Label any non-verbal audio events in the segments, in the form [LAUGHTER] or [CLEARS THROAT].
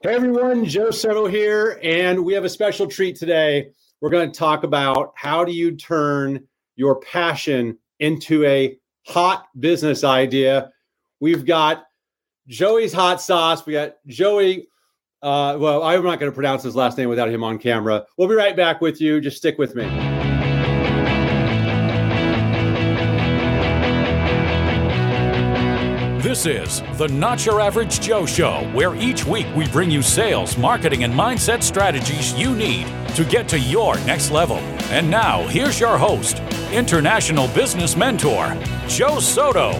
Hey everyone, Joe Soto here, and we have a special treat today. We're going to talk about how do you turn your passion into a hot business idea. We've got Joey's hot sauce. We got Joey. Uh, well, I'm not going to pronounce his last name without him on camera. We'll be right back with you. Just stick with me. This is the Not Your Average Joe Show, where each week we bring you sales, marketing, and mindset strategies you need to get to your next level. And now, here's your host, international business mentor, Joe Soto.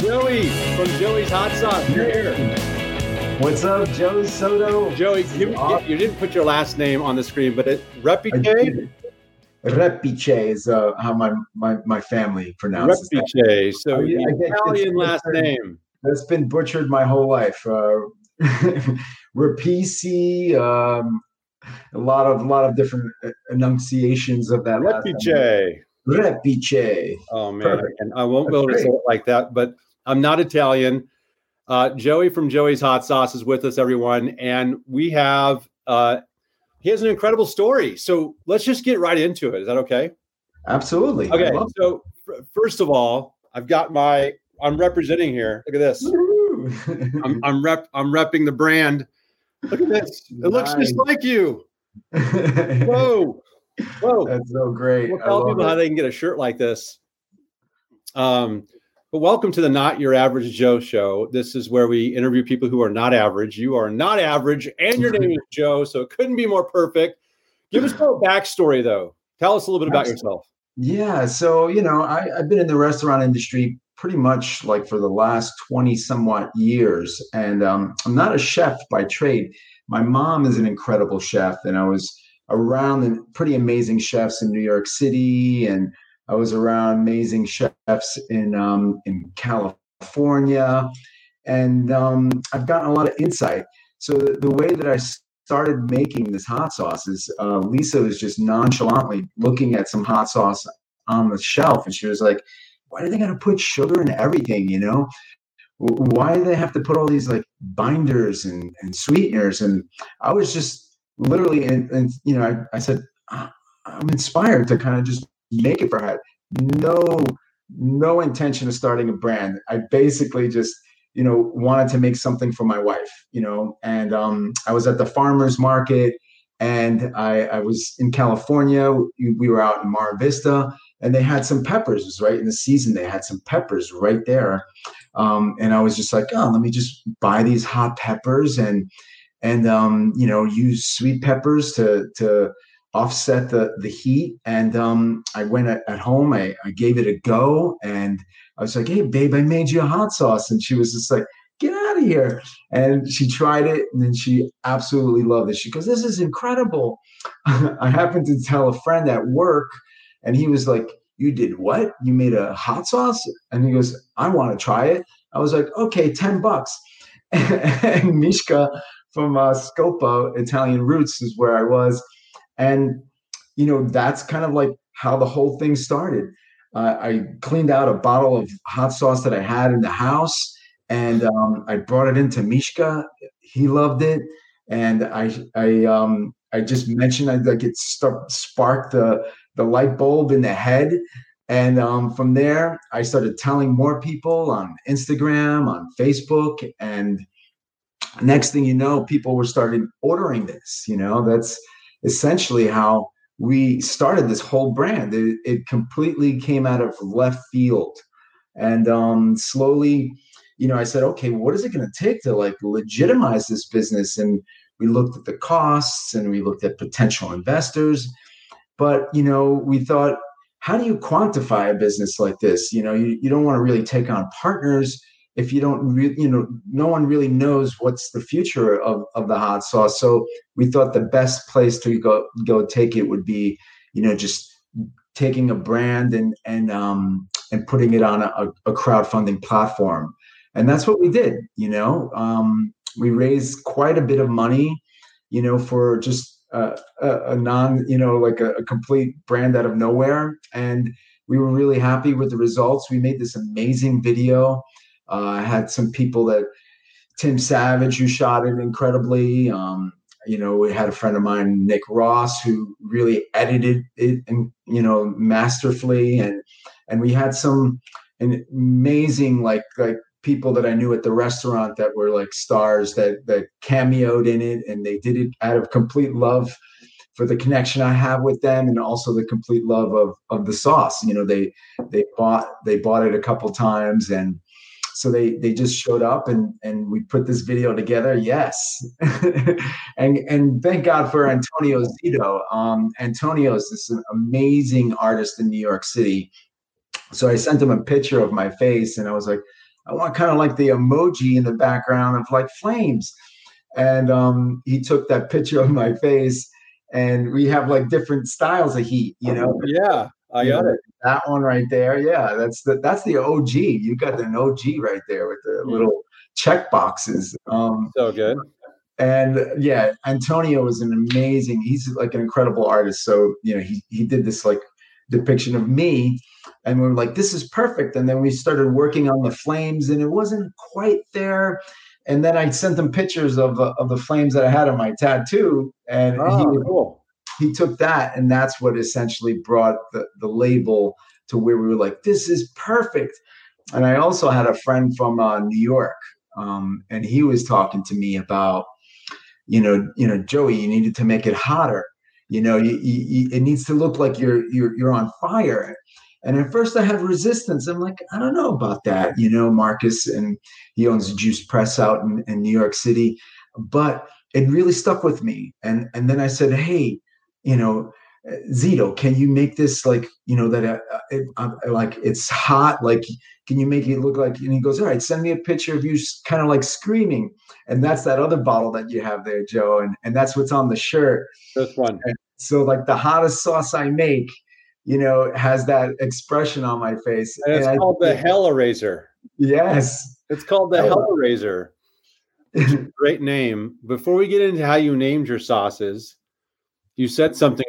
Joey from Joey's Hot Sauce, you're here. What's up, Joe Soto? Joey, you, you didn't put your last name on the screen, but it Repiche? Repice is uh, how my, my my family pronounces Repice. That. So oh, yeah, Italian last name. That's been butchered my whole life. Uh, [LAUGHS] um, a lot of a lot of different enunciations of that. Repice. Repice. Oh man, and I won't be able to say it like that, but I'm not Italian. Uh, Joey from Joey's Hot Sauce is with us, everyone, and we have uh, he has an incredible story. So let's just get right into it. Is that okay? Absolutely. Okay. So f- first of all, I've got my I'm representing here. Look at this. I'm I'm rep I'm repping the brand. Look at this. It nice. looks just like you. [LAUGHS] Whoa. Whoa. That's so great. We'll tell people it. how they can get a shirt like this. Um, but welcome to the Not Your Average Joe show. This is where we interview people who are not average. You are not average, and your name is Joe, so it couldn't be more perfect. Give us a little backstory, though. Tell us a little bit about yourself. Yeah, so you know, I, I've been in the restaurant industry pretty much like for the last 20 somewhat years, and um, I'm not a chef by trade. My mom is an incredible chef, and I was around the pretty amazing chefs in New York City and I was around amazing chefs in um, in California, and um, I've gotten a lot of insight. So the, the, way that I started making this hot sauce is uh, Lisa was just nonchalantly looking at some hot sauce on the shelf, and she was like, "Why do they got to put sugar in everything? You know." Why do they have to put all these like binders and, and sweeteners? And I was just literally, and, and you know, I, I said, I'm inspired to kind of just make it for her. No, no intention of starting a brand. I basically just, you know, wanted to make something for my wife, you know, and um, I was at the farmer's market and I, I was in California. We were out in Mar Vista and they had some peppers. It was right in the season. They had some peppers right there. Um, and I was just like, oh, let me just buy these hot peppers and, and, um, you know, use sweet peppers to, to, offset the the heat. And um, I went at, at home. I, I gave it a go, and I was like, "Hey, babe, I made you a hot sauce," and she was just like. Get out of here. And she tried it and then she absolutely loved it. She goes, This is incredible. [LAUGHS] I happened to tell a friend at work, and he was like, You did what? You made a hot sauce? And he goes, I want to try it. I was like, Okay, 10 bucks. [LAUGHS] and Mishka from uh, Scopa, Italian Roots, is where I was and, you know, that's kind of like how the whole thing started. Uh, I cleaned out a bottle of hot sauce that I had in the house and um, I brought it into Mishka. He loved it. And I, I, um, I just mentioned I like it start, sparked the, the light bulb in the head. And um, from there, I started telling more people on Instagram, on Facebook, and next thing you know, people were starting ordering this. You know, that's essentially how we started this whole brand. It, it completely came out of left field. And um, slowly, you know, I said, okay, what is it going to take to like legitimize this business? And we looked at the costs and we looked at potential investors. But, you know, we thought, how do you quantify a business like this? You know, you, you don't want to really take on partners if you don't really, you know, no one really knows what's the future of, of the hot sauce. So we thought the best place to go go take it would be, you know, just taking a brand and and um and putting it on a, a crowdfunding platform. And that's what we did, you know. Um, we raised quite a bit of money, you know, for just uh, a, a, non, you know, like a, a complete brand out of nowhere. And we were really happy with the results. We made this amazing video. Uh, I had some people that Tim Savage who shot it incredibly. Um, you know, we had a friend of mine, Nick Ross, who really edited it and you know masterfully, and and we had some amazing like like people that I knew at the restaurant that were like stars that that cameoed in it, and they did it out of complete love for the connection I have with them, and also the complete love of of the sauce. You know, they they bought they bought it a couple times, and so they they just showed up, and and we put this video together. Yes, [LAUGHS] and and thank God for Antonio Zito. Um, Antonio is this amazing artist in New York City. So I sent him a picture of my face, and I was like, I want kind of like the emoji in the background of like flames. And um, he took that picture of my face and we have like different styles of heat, you know. Yeah, I got it. That one right there. Yeah, that's the that's the OG. You got an OG right there with the hmm. little check boxes. Um, so good. And yeah, Antonio is an amazing. He's like an incredible artist. So you know, he he did this like depiction of me, and we are like, this is perfect. And then we started working on the flames, and it wasn't quite there and then I sent them pictures of uh, of the flames that I had on my tattoo, and oh, he, cool. He took that, and that's what essentially brought the the label to where we were like, this is perfect. And I also had a friend from uh, New York, um, and he was talking to me about, you know, you know, Joey, you needed to make it hotter. You know, you, you, it needs to look like you're you're you're on fire. And at first I had resistance. I'm like, I don't know about that. You know, Marcus, and he owns juice press out in, in New York City. But it really stuck with me. And and then I said, hey, you know, Zito, can you make this like, you know, that uh, it, uh, like it's hot? Like, can you make it look like? And he goes, all right, send me a picture of you kind of like screaming. And that's that other bottle that you have there, Joe. And and that's what's on the shirt. This one. And so like the hottest sauce I make you know, has that expression on my face. And it's and called I, the Hellraiser. Yes. It's called the Hellraiser. [LAUGHS] Great name. Before we get into how you named your sauces, you said something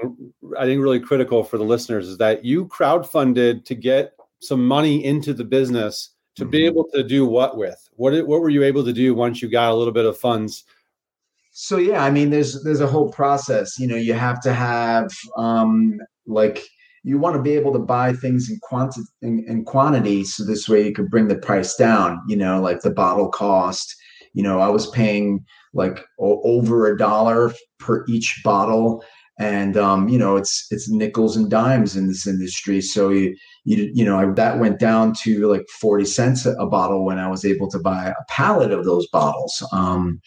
I think really critical for the listeners is that you crowdfunded to get some money into the business to mm-hmm. be able to do what with? What what were you able to do once you got a little bit of funds? So yeah, I mean, there's there's a whole process. You know, you have to have um, like you want to be able to buy things in quantity in, in quantity so this way you could bring the price down you know like the bottle cost you know i was paying like o- over a dollar per each bottle and um, you know it's it's nickels and dimes in this industry. So you you, you know I, that went down to like 40 cents a bottle when i was able to buy a pallet of those bottles. Um,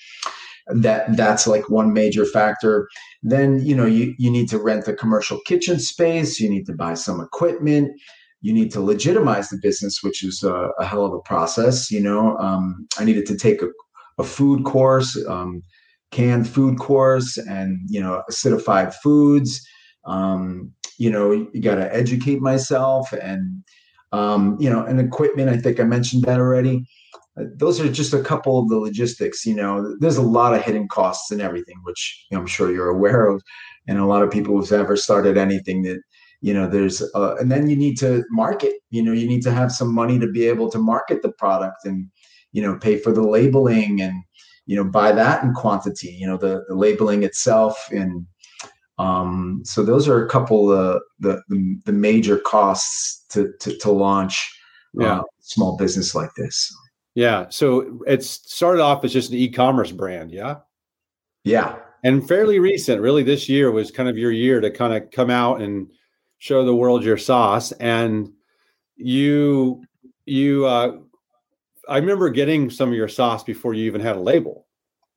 that that's like one major factor. Then you know you, you need to rent a commercial kitchen space. You need to buy some equipment. You need to legitimize the business which is a, a hell of a process you know? Um, i needed to take a, a food course. Um, canned food course and you know acidified foods. Um, you know you got to educate myself and um, you know and equipment i think i mentioned that already. Those are just a couple of the logistics you know. There's a lot of hidden costs and everything which i'm sure you're aware of and a lot of people who've ever started anything that you know there's uh, and then you need to market you know. You need to have some money to be able to market the product and you know pay for the labeling and you know buy that in quantity you know the, the labeling itself and um, so those are a couple of the, the, the major costs to to, to launch yeah. Uh, small business like this yeah. So it started off as just an e-commerce brand. Yeah. Yeah. And fairly recent, really this year was kind of your year to kind of come out and show the world your sauce. And you, you, uh, I remember getting some of your sauce before you even had a label.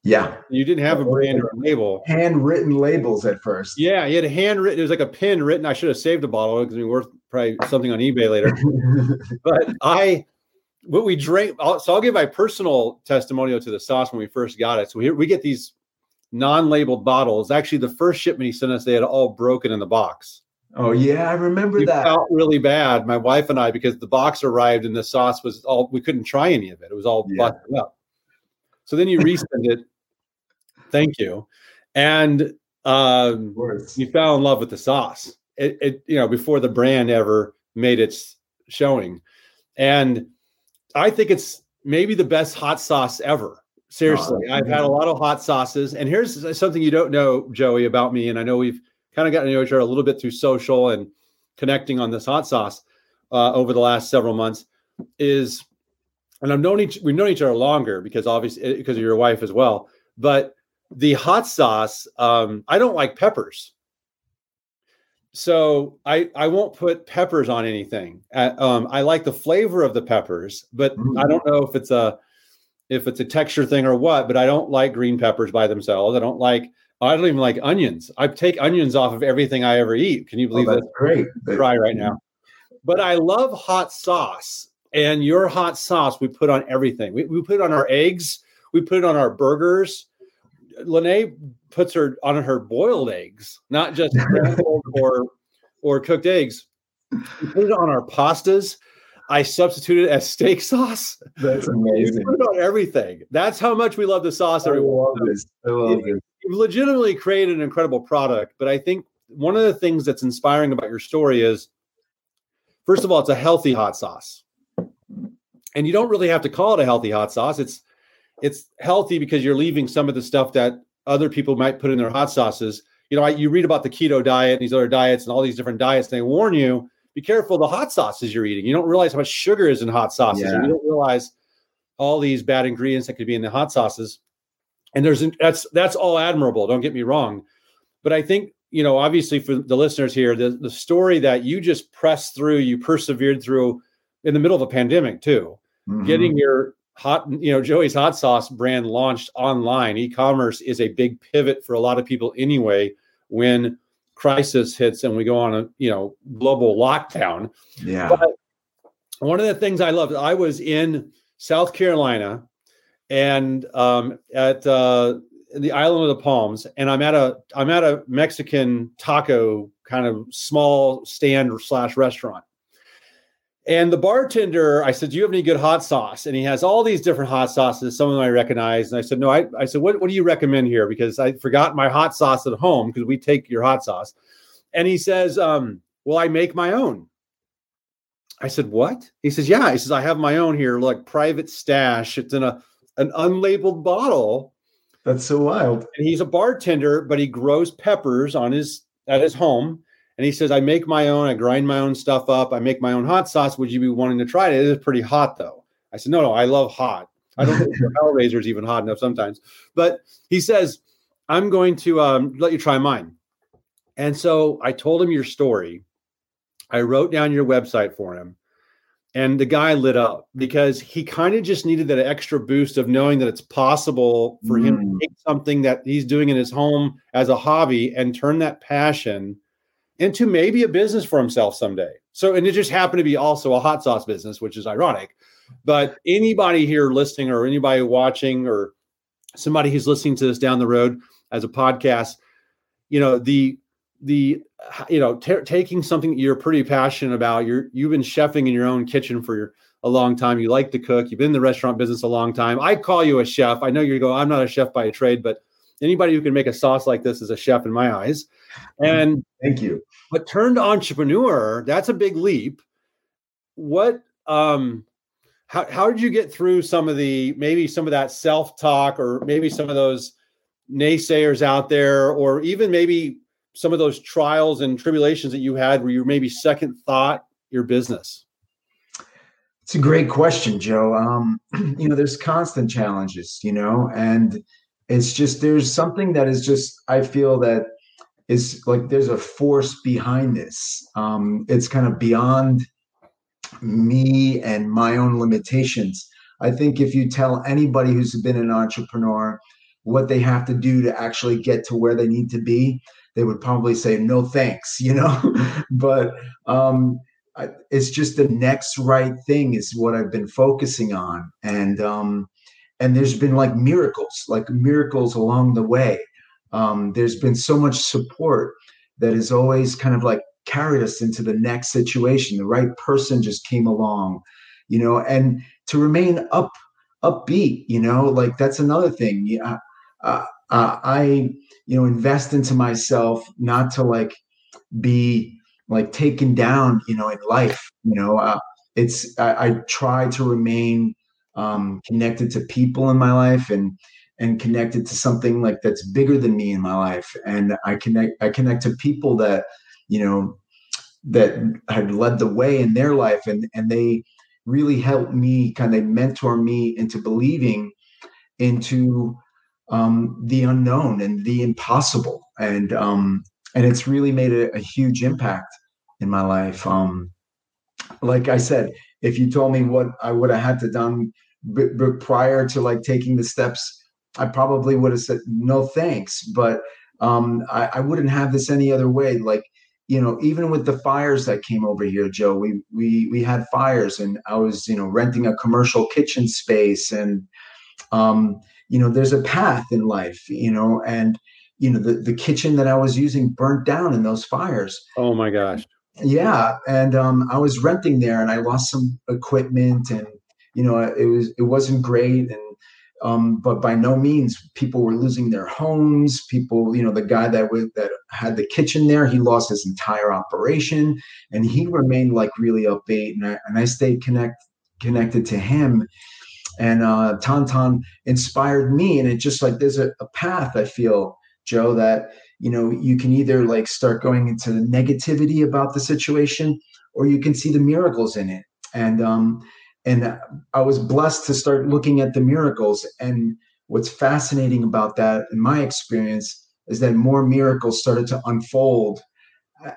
Yeah. You didn't have a brand or a label. Handwritten labels at first. Yeah. You had a handwritten, it was like a pen written. I should have saved a bottle because it was worth probably something on eBay later. [LAUGHS] but I, what we drank. So I'll give my personal testimonial to the sauce when we first got it. So here we get these non-labeled bottles. Actually, the first shipment he sent us, they had all broken in the box. Oh yeah, I remember we that. Felt really bad, my wife and I, because the box arrived and the sauce was all. We couldn't try any of it. It was all yeah. busted up. So then you resend it. [LAUGHS] Thank you, and um, you fell in love with the sauce. It, it, you know, before the brand ever made its showing. And I think it's maybe the best hot sauce ever. Seriously, oh, I've had a lot of hot sauces. And here's something you don't know, Joey, about me. And I know we've kind of gotten to know each other a little bit through social and connecting on this hot sauce uh, over the last several months. Is and I've known each we've known each other longer because obviously because of your wife as well. But the hot sauce, um, I don't like peppers so I I won't put peppers on anything. Uh, um, I like the flavor of the peppers, but mm. I don't know if it's a if it's a texture thing or what. But I don't like green peppers by themselves. I don't like I don't even like onions. I take onions off of everything I ever eat. Can you oh, believe oh, that's that? Great. Dry right now. But I love hot sauce, and your hot sauce we put on everything. We, we put it on our eggs. We put it on our burgers. Lene puts her on her boiled eggs, not just [LAUGHS] or or cooked eggs. We put it on our pastas. I substitute it as steak sauce. That's amazing. We put it on everything. That's how much we love the sauce. I love this. I love it, You've legitimately created an incredible product. But I think one of the things that's inspiring about your story is, first of all, it's a healthy hot sauce, and you don't really have to call it a healthy hot sauce. It's it's healthy because you're leaving some of the stuff that other people might put in their hot sauces. You know, I, you read about the keto diet and these other diets and all these different diets, and they warn you be careful the hot sauces you're eating. You don't realize how much sugar is in hot sauces. Yeah. you don't realize all these bad ingredients that could be in the hot sauces. And there's that's that's all admirable. Don't get me wrong, but I think you know obviously for the listeners here, the the story that you just pressed through, you persevered through in the middle of a pandemic too, mm-hmm. getting your hot you know joey's hot sauce brand launched online e-commerce is a big pivot for a lot of people anyway when crisis hits and we go on a you know global lockdown yeah but one of the things i loved i was in south carolina and um, at uh, the island of the palms and i'm at a i'm at a mexican taco kind of small stand or slash restaurant and the bartender, I said, Do you have any good hot sauce? And he has all these different hot sauces, some of them I recognize. And I said, No, I, I said, what, what do you recommend here? Because I forgot my hot sauce at home because we take your hot sauce. And he says, um, Well, I make my own. I said, What? He says, Yeah. He says, I have my own here, like private stash. It's in a an unlabeled bottle. That's so wild. And he's a bartender, but he grows peppers on his at his home and he says, I make my own, I grind my own stuff up, I make my own hot sauce. Would you be wanting to try it? It is pretty hot though. I said, No, no, I love hot. I don't think the [LAUGHS] Hellraiser is even hot enough sometimes. But he says, I'm going to um, let you try mine. And so I told him your story. I wrote down your website for him. And the guy lit up because he kind of just needed that extra boost of knowing that it's possible for mm. him to mm. take something that he's doing in his home as a hobby and turn that passion into maybe a business for himself someday. So, and it just happened to be also a hot sauce business, which is ironic. But anybody here listening or anybody watching or somebody who's listening to this down the road as a podcast, you know, the, the, you know, t- taking something you're pretty passionate about, you're, you've been chefing in your own kitchen for your, a long time. You like to cook. You've been in the restaurant business a long time. I call you a chef. I know you go, I'm not a chef by a trade, but anybody who can make a sauce like this is a chef in my eyes. And thank you. But turned entrepreneur, that's a big leap. What um how how did you get through some of the maybe some of that self-talk or maybe some of those naysayers out there or even maybe some of those trials and tribulations that you had where you maybe second thought your business? It's a great question, Joe. Um, [CLEARS THROAT] you know, there's constant challenges, you know, and it's just there's something that is just I feel that is like there's a force behind this. Um, it's kind of beyond me and my own limitations. I think if you tell anybody who's been an entrepreneur what they have to do to actually get to where they need to be, they would probably say no thanks, [LAUGHS] you know. but um, I, it's just the next right thing is what I've been focusing on, and um, and there's been like miracles, like miracles along the way um, there's been so much support that has always kind of like carried us into the next situation. The right person just came along, you know, and to remain up upbeat, you know, like that's another thing. Yeah, uh, uh, I you know invest into myself not to like be like taken down, you know, in life. You know, uh, it's I, I, try to remain um, connected to people in my life and and connected to something like that's bigger than me in my life. And I connect I connect to people that you know that had led the way in their life and and they really helped me kind of mentor me into believing into um, the unknown and the impossible. And um, and it's really made a, a huge impact in my life. Um, like i said if you told me what i would have had to done b- b- prior to like taking the steps i probably would have said no thanks. But um, I, I wouldn't have this any other way. Like you know, even with the fires that came over here, Joe, we we we had fires, and I was, you know, renting a commercial kitchen space, and um, you know, there's a path in life, you know, and you know, the the kitchen that I was using burnt down in those fires. Oh my gosh. Yeah, and um, I was renting there, and I lost some equipment, and you know, it was it wasn't great, and um, but by no means people were losing their homes. People, you know, the guy that was that had the kitchen there, he lost his entire operation, and he remained like really upbeat. And I and I stayed connect connected to him. And uh, Tauntaun inspired me, and it just like there's a, a path I feel, Joe, that you know you can either like start going into the negativity about the situation, or you can see the miracles in it. And um, and I was blessed to start looking at the miracles. And what's fascinating about that, in my experience, is that more miracles started to unfold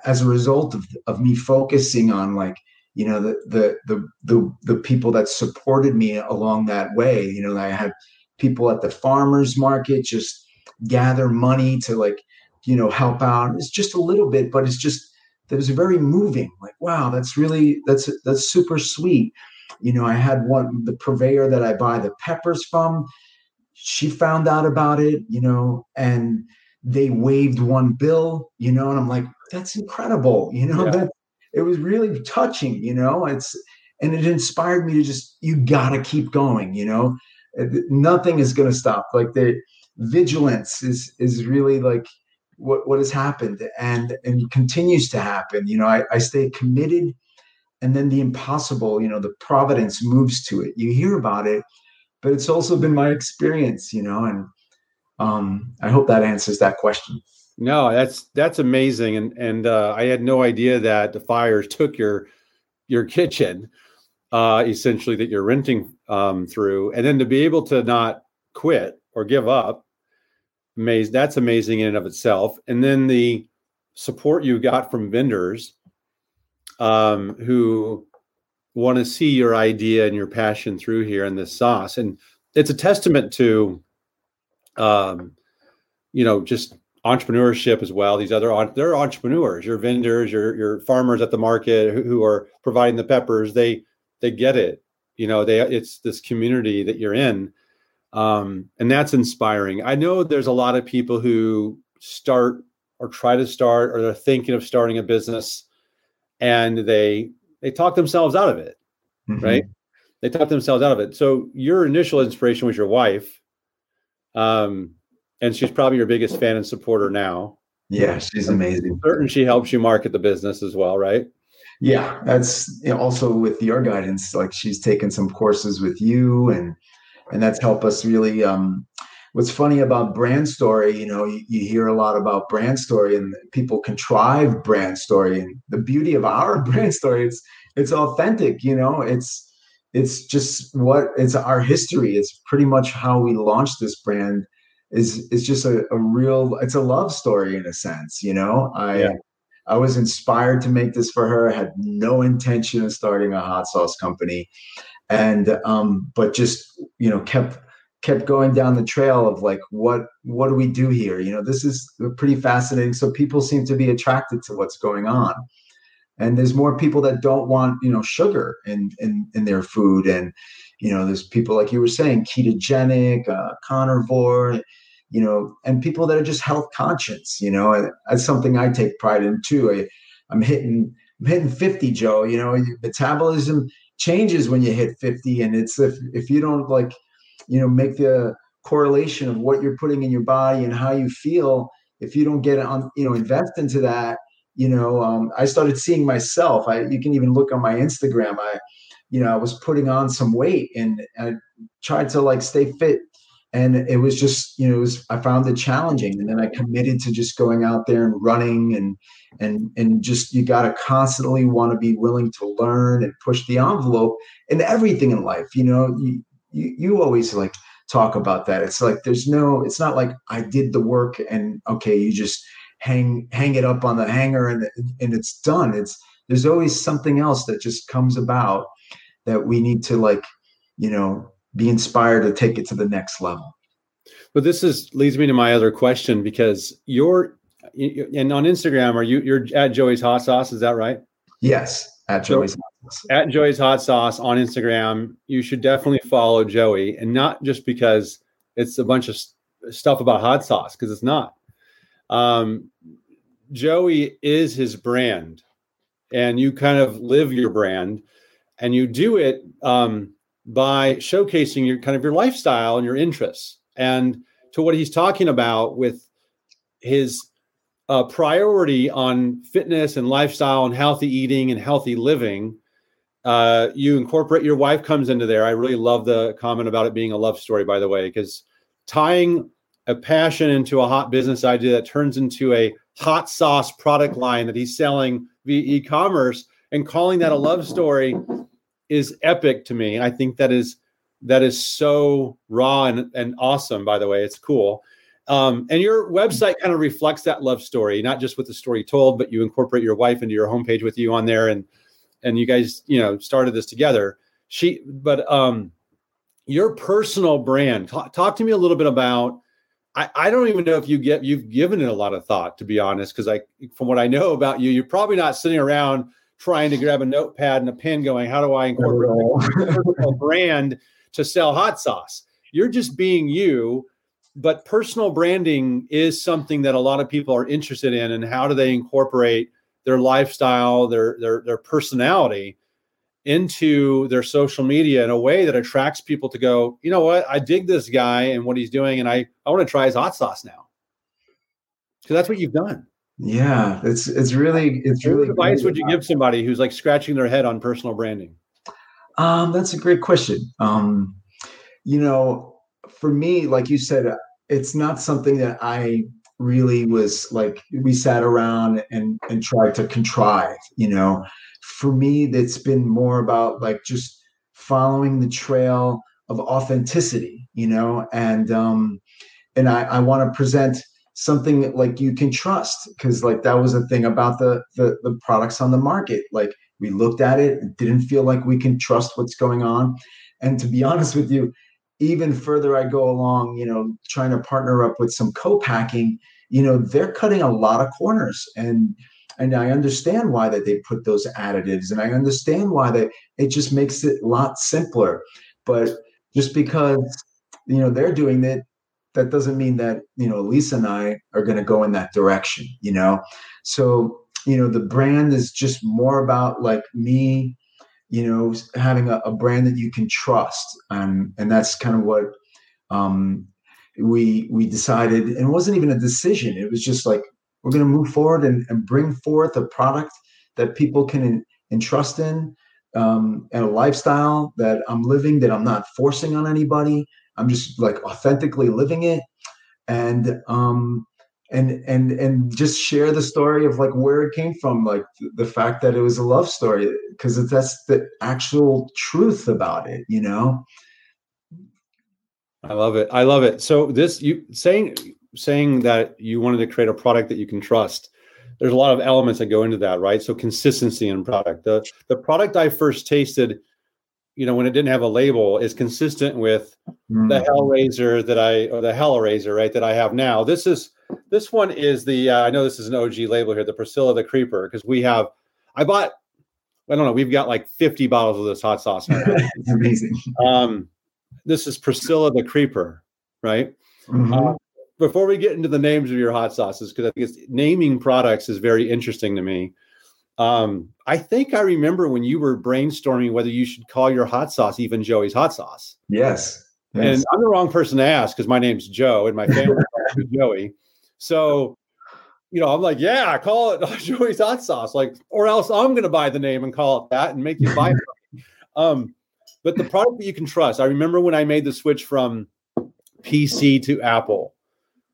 as a result of, of me focusing on like you know the, the the the the people that supported me along that way you know i had people at the farmers market just gather money to like you know help out. It's just a little bit but it's just that was very moving. Like wow that's really that's that's super sweet. You know, I had one, the purveyor that I buy the peppers from, she found out about it, you know, and they waived one bill, you know, and I'm like, that's incredible, you know, yeah. that it was really touching, you know, it's, and it inspired me to just, you gotta keep going, you know, nothing is going to stop. Like the vigilance is, is really like, what, what has happened and and continues to happen you know? I, I stay committed and then the impossible you know the providence moves to it. You hear about it but it's also been my experience you know? And um i hope that answers that question no that's that's amazing and and uh, i had no idea that the fires took your your kitchen uh essentially that you're renting um through and then to be able to not quit or give up amazing that's amazing in and of itself and then the support you got from vendors um, who want to see your idea and your passion through here in this sauce. And it's a testament to, um, you know, just entrepreneurship as well. These other they're entrepreneurs, your vendors, your your farmers at the market who, who are providing the peppers. They they get it. You know, they it's this community that you're in, um, and that's inspiring. I know there's a lot of people who start or try to start or they're thinking of starting a business and they they talk themselves out of it, mm-hmm. right? They talk themselves out of it. So your initial inspiration was your wife, um, and she's probably your biggest fan and supporter now. Yeah, she's amazing. I'm certain she helps you market the business as well, right? Yeah, that's you know, also with your guidance. Like she's taken some courses with you, and and that's helped us really um, what's funny about brand story, you know, you, you, hear a lot about brand story and people contrive brand story. And the beauty of our [LAUGHS] brand story, it's it's authentic, you know, it's it's just what it's our history. It's pretty much how we launched this brand is is just a, a real it's a love story in a sense, you know. I yeah. I was inspired to make this for her. I had no intention of starting a hot sauce company. And um, but just you know, kept kept going down the trail of like what what do we do here you know this is pretty fascinating so people seem to be attracted to what's going on and there's more people that don't want you know sugar in in, in their food and you know there's people like you were saying ketogenic uh, carnivore you know and people that are just health conscious you know that's something i take pride in too. I, i'm hitting i'm hitting 50 joe you know metabolism changes when you hit 50 and it's if if you don't like you know make the correlation of what you're putting in your body and how you feel if you don't get on you know invest into that you know um, i started seeing myself. I you can even look on my instagram. I you know i was putting on some weight and i tried to like stay fit. And it was just you know was, i found it challenging. And then i committed to just going out there and running and and and just you got to constantly want to be willing to learn and push the envelope in everything in life you know? You, you you always like talk about that. It's like there's no it's not like i did the work and okay you just hang hang it up on the hanger and and it's done. It's there's always something else that just comes about that we need to like you know be inspired to take it to the next level. But this is leads me to my other question because you're and on Instagram are you you're at Joey's Hot Sauce is that right? Yes, at Joey's Hot Sauce. At Joey's Hot Sauce on Instagram, you should definitely follow Joey and not just because it's a bunch of stuff about hot sauce because it's not. Um, Joey is his brand, and you kind of live your brand, and you do it um, by showcasing your kind of your lifestyle and your interests. And to what he's talking about with his uh, priority on fitness and lifestyle and healthy eating and healthy living uh, you incorporate your wife comes into there. I really love the comment about it being a love story by the way because tying a passion into a hot business idea that turns into a hot sauce product line that he's selling via e-commerce and calling that a love story is epic to me. I think that is that is so raw and, and awesome, by the way. It's cool. Um, and your website kind of reflects that love story, not just with the story told, but you incorporate your wife into your homepage with you on there and and you guys, you know, started this together. She but um your personal brand, talk, talk to me a little bit about I, I don't even know if you get you've given it a lot of thought, to be honest, because I from what I know about you, you're probably not sitting around trying to grab a notepad and a pen going, how do I incorporate a [LAUGHS] brand to sell hot sauce? You're just being you, but personal branding is something that a lot of people are interested in and how do they incorporate their lifestyle, their their their personality into their social media in a way that attracts people to go, you know what, I dig this guy and what he's doing, and I, I want to try his hot sauce now. Because that's what you've done. Yeah, it's it's really it's really. What advice would you give somebody who's like scratching their head on personal branding? Um, that's a great question. Um, you know, for me, like you said, it's not something that I really was like we sat around and and tried to contrive. You know, for me, that's been more about like just following the trail of authenticity. You know, and um, and I, I want to present something like you can trust because like that was the thing about the, the the products on the market. Like we looked at it and didn't feel like we can trust what's going on. And to be [LAUGHS] honest with you even further i go along you know trying to partner up with some co-packing you know they're cutting a lot of corners. And and i understand why that they put those additives and i understand why they it just makes it a lot simpler. But just because you know they're doing it that doesn't mean that you know lisa and i are going to go in that direction you know? So you know the brand is just more about like me you know having a, a brand that you can trust and and that's kind of what um we we decided and it wasn't even a decision it was just like we're going to move forward and, and bring forth a product that people can entrust in um, and a lifestyle that i'm living that i'm not forcing on anybody I'm just like authentically living it. And um and and and just share the story of like where it came from like the fact that it was a love story because that's the actual truth about it you know? I love it. I love it. So this you saying saying that you wanted to create a product that you can trust there's a lot of elements that go into that right? So consistency in product. The the product i first tasted you know, when it didn't have a label, is consistent with mm. the Hellraiser that I or the Hellraiser, right? That I have now. This is this one is the uh, I know this is an OG label here, the Priscilla the Creeper, because we have I bought I don't know, we've got like 50 bottles of this hot sauce. [LAUGHS] Amazing. Um, this is Priscilla the Creeper, right? Mm-hmm. Uh, before we get into the names of your hot sauces, because I think it's, naming products is very interesting to me. Um, I think I remember when you were brainstorming whether you should call your hot sauce even Joey's hot sauce. Yes. yes. And I'm the wrong person to ask because my name's Joe and my family is [LAUGHS] Joey. So you know, I'm like, yeah, call it [LAUGHS] Joey's hot sauce, like, or else I'm going to buy the name and call it that and make you buy it. [LAUGHS] um, but the product that you can trust. I remember when I made the switch from PC to Apple.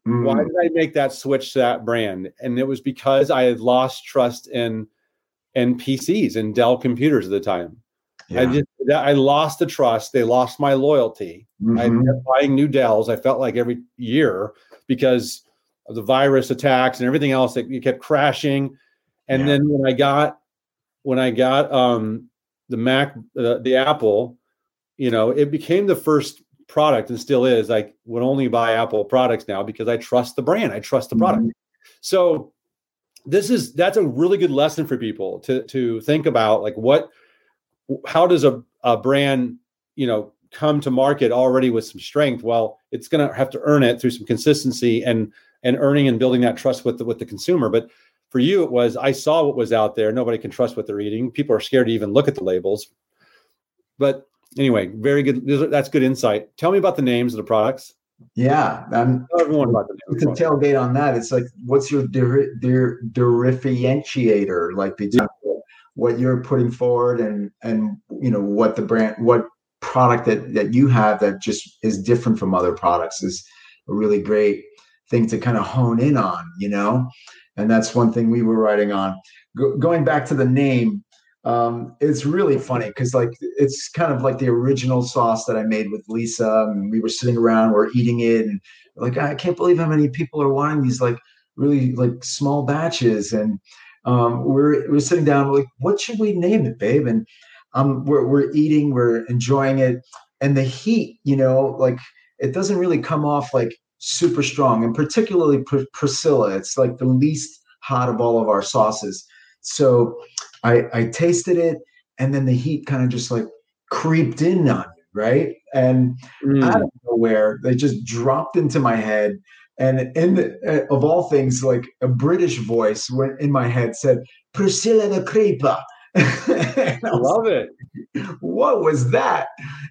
Mm. Why did I make that switch to that brand? And it was because I had lost trust in in PCs and Dell computers at the time. Yeah. I just I lost the trust. They lost my loyalty. Mm-hmm. I kept buying new Dells. I felt like every year because of the virus attacks and everything else that you kept crashing. And yeah. then when I got when I got um, the Mac, uh, the Apple, you know, it became the first product and still is. I would only buy Apple products now because I trust the brand. I trust the product. Mm-hmm. So this is that's a really good lesson for people to to think about like what how does a, a brand you know come to market already with some strength? Well it's going to have to earn it through some consistency and and earning and building that trust with the, with the consumer. But for you it was i saw what was out there. Nobody can trust what they're eating. People are scared to even look at the labels. But anyway very good that's good insight. Tell me about the names of the products yeah, I'm, Tell everyone about the you can tailgate on that. It's like, what's your der, der, differentiator? Like the what you're putting forward, and and you know what the brand, what product that that you have that just is different from other products is a really great thing to kind of hone in on. You know, and that's one thing we were writing on. Go, going back to the name, um, it's really funny because like it's kind of like the original sauce that I made with Lisa, and we were sitting around, we're eating it, and like I can't believe how many people are wanting these like really like small batches, and um, we're we're sitting down, we're like, what should we name it, babe? And um, we're we're eating, we're enjoying it, and the heat, you know, like it doesn't really come off like super strong, and particularly Pr- Priscilla, it's like the least hot of all of our sauces, so I, I tasted it, and then the heat kind of just like creeped in on you, right? And mm. out of nowhere, they just dropped into my head. And in the, uh, of all things, like a British voice went in my head said, "Priscilla the Creeper." [LAUGHS] I, I love it. What was that?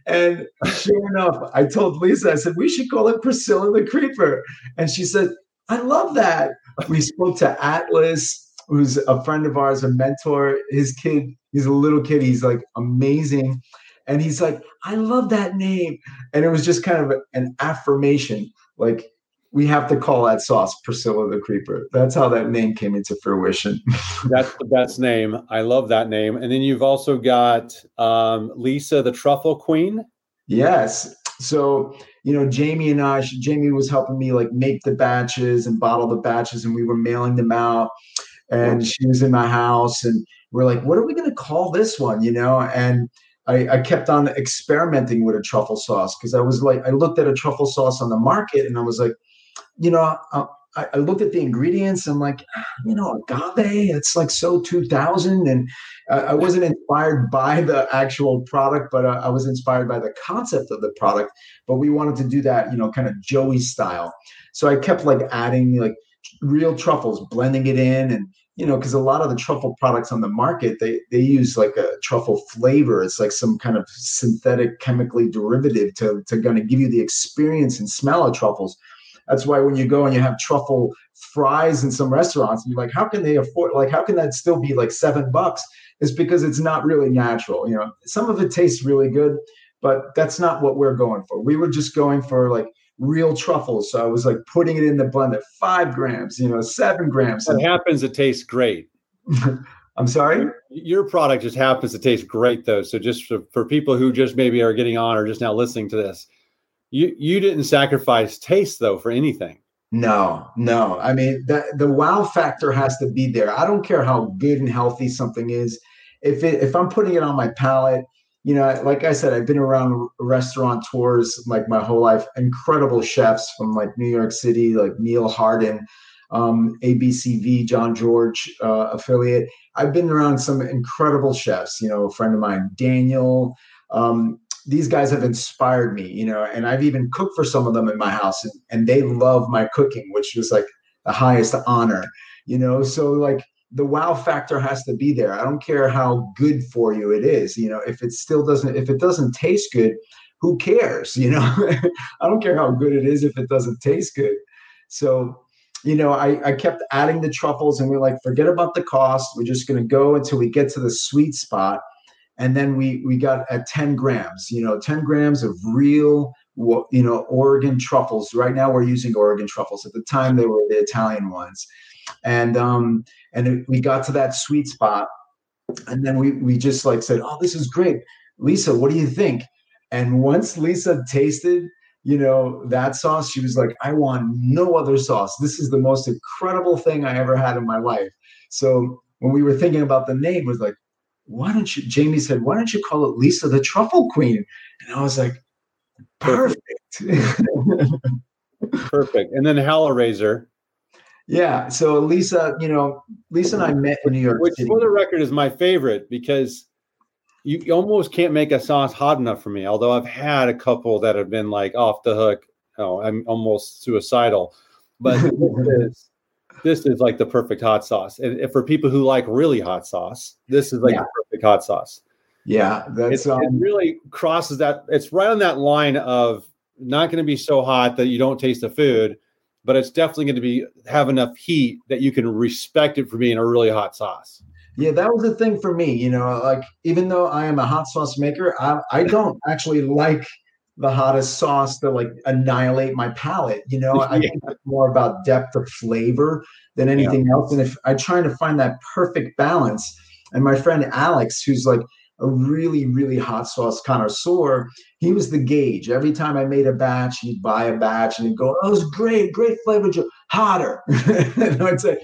And sure enough, I told Lisa, I said, we should call it Priscilla the Creeper. And she said, I love that. We spoke to Atlas who's a friend of ours, a mentor. His kid, he's a little kid. He's like amazing. And he's like, I love that name. And it was just kind of an affirmation. Like, we have to call that sauce Priscilla the Creeper. That's how that name came into fruition. [LAUGHS] That's the best name. I love that name. And then you've also got um, Lisa the Truffle Queen. Yes. So, you know, Jamie and I, Jamie was helping me like make the batches and bottle the batches, and we were mailing them out and she was in my house and we're like what are we going to call this one? You know and I, I kept on experimenting with a truffle sauce because i was like i looked at a truffle sauce on the market and i was like you know uh, I, I, looked at the ingredients and I'm like ah, you know agave it's like so 2000 and i wasn't inspired by the actual product but i was inspired by the concept of the product but we wanted to do that you know kind of joey style. So i kept like adding like real truffles blending it in and you know, because a lot of the truffle products on the market, they they use like a truffle flavor. It's like some kind of synthetic chemically derivative to to kind of give you the experience and smell of truffles. That's why when you go and you have truffle fries in some restaurants, and you're like, how can they afford? Like, how can that still be like seven bucks? It's because it's not really natural. You know, some of it tastes really good, but that's not what we're going for. We were just going for like real truffles. So I was like putting it in the blender, five grams, you know, seven grams. It happens to taste great. [LAUGHS] I'm sorry? Your product just happens to taste great though. So just for, for people who just maybe are getting on or just now listening to this, you you didn't sacrifice taste though for anything. No, no. I mean, the the wow factor has to be there. I don't care how good and healthy something is. If it if I'm putting it on my palate you know, like I said, I've been around restaurateurs like my whole life. Incredible chefs from like New York City, like Neal Harden, um, ABCV, Jean-Georges uh, affiliate. I've been around some incredible chefs. You know, a friend of mine, Daniel. Um, these guys have inspired me. You know, and I've even cooked for some of them in my house, and, and they love my cooking, which was like the highest honor. You know, so like the wow factor has to be there. I don't care how good for you it is. You know, if it still doesn't, if it doesn't taste good, who cares? You know, [LAUGHS] I don't care how good it is if it doesn't taste good. So, you know, I, I kept adding the truffles and we are like, forget about the cost. We're just going to go until we get to the sweet spot. And then we, we got at 10 grams, you know, 10 grams of real, you know, Oregon truffles. Right now we're using Oregon truffles. At the time they were the Italian ones. And, um, and we got to that sweet spot. And then we, we just like said, oh, this is great. Lisa, what do you think? And once Lisa tasted you know, that sauce, she was like, I want no other sauce. This is the most incredible thing I ever had in my life. So when we were thinking about the name, was like, why don't you, Jamie said, why don't you call it Lisa the Truffle Queen? And I was like, perfect. perfect. [LAUGHS] And then Hellraiser. Yeah. So Lisa, you know, Lisa and I met in New York Which, City. for the record, is my favorite because you, you almost can't make a sauce hot enough for me. Although I've had a couple that have been like off the hook. Oh, I'm almost suicidal. But [LAUGHS] this, is, this is like the perfect hot sauce. And for people who like really hot sauce, this is like yeah. the perfect hot sauce. Yeah, that's um, it really crosses that. It's right on that line of not going to be so hot that you don't taste the food, but it's definitely going to be have enough heat that you can respect it for being a really hot sauce. Yeah, that was the thing for me. You know, like even though I am a hot sauce maker, I, I don't actually like the hottest sauce to like annihilate my palate. You know, [LAUGHS] I think it's more about depth of flavor than anything yeah. else. And if I'm trying to find that perfect balance, and my friend Alex, who's like a really, really hot sauce connoisseur, he was the gauge. Every time I made a batch, he'd buy a batch and he'd go, Oh, it was great, great flavor, hotter. [LAUGHS] and I'd say,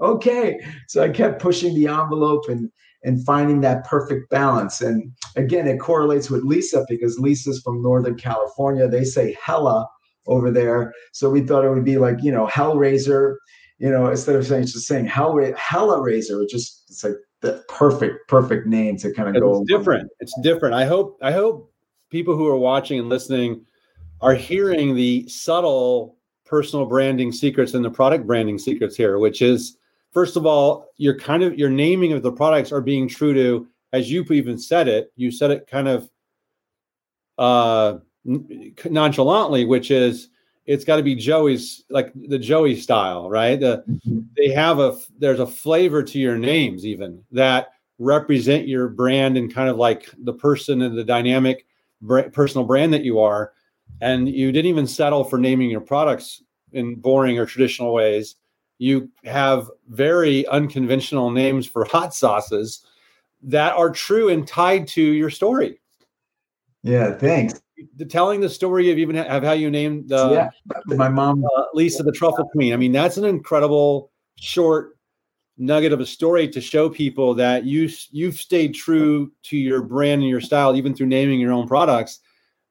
okay. So I kept pushing the envelope and and finding that perfect balance. And again, it correlates with Lisa because Lisa's from Northern California. They say hella over there. So we thought it would be like, you know, Hellraiser, you know, instead of saying just saying Hell Hella Raiser, it just it's like the perfect, perfect name to kind of go. It's different. It's different. I hope I hope people who are watching and listening are hearing the subtle personal branding secrets and the product branding secrets here, which is first of all, your kind of your naming of the products are being true to, as you even said it, you said it kind of uh, nonchalantly, which is it's got to be Joey's like the Joey style, right? The, mm-hmm. They have a there's a flavor to your names even that represent your brand and kind of like the person and the dynamic br- personal brand that you are. And you didn't even settle for naming your products in boring or traditional ways you have very unconventional names for hot sauces that are true and tied to your story. Yeah, thanks. The, telling the story of even of how you named uh, yeah, my mom uh, Lisa the Truffle Queen. I mean, that's an incredible short nugget of a story to show people that you you've stayed true to your brand and your style even through naming your own products.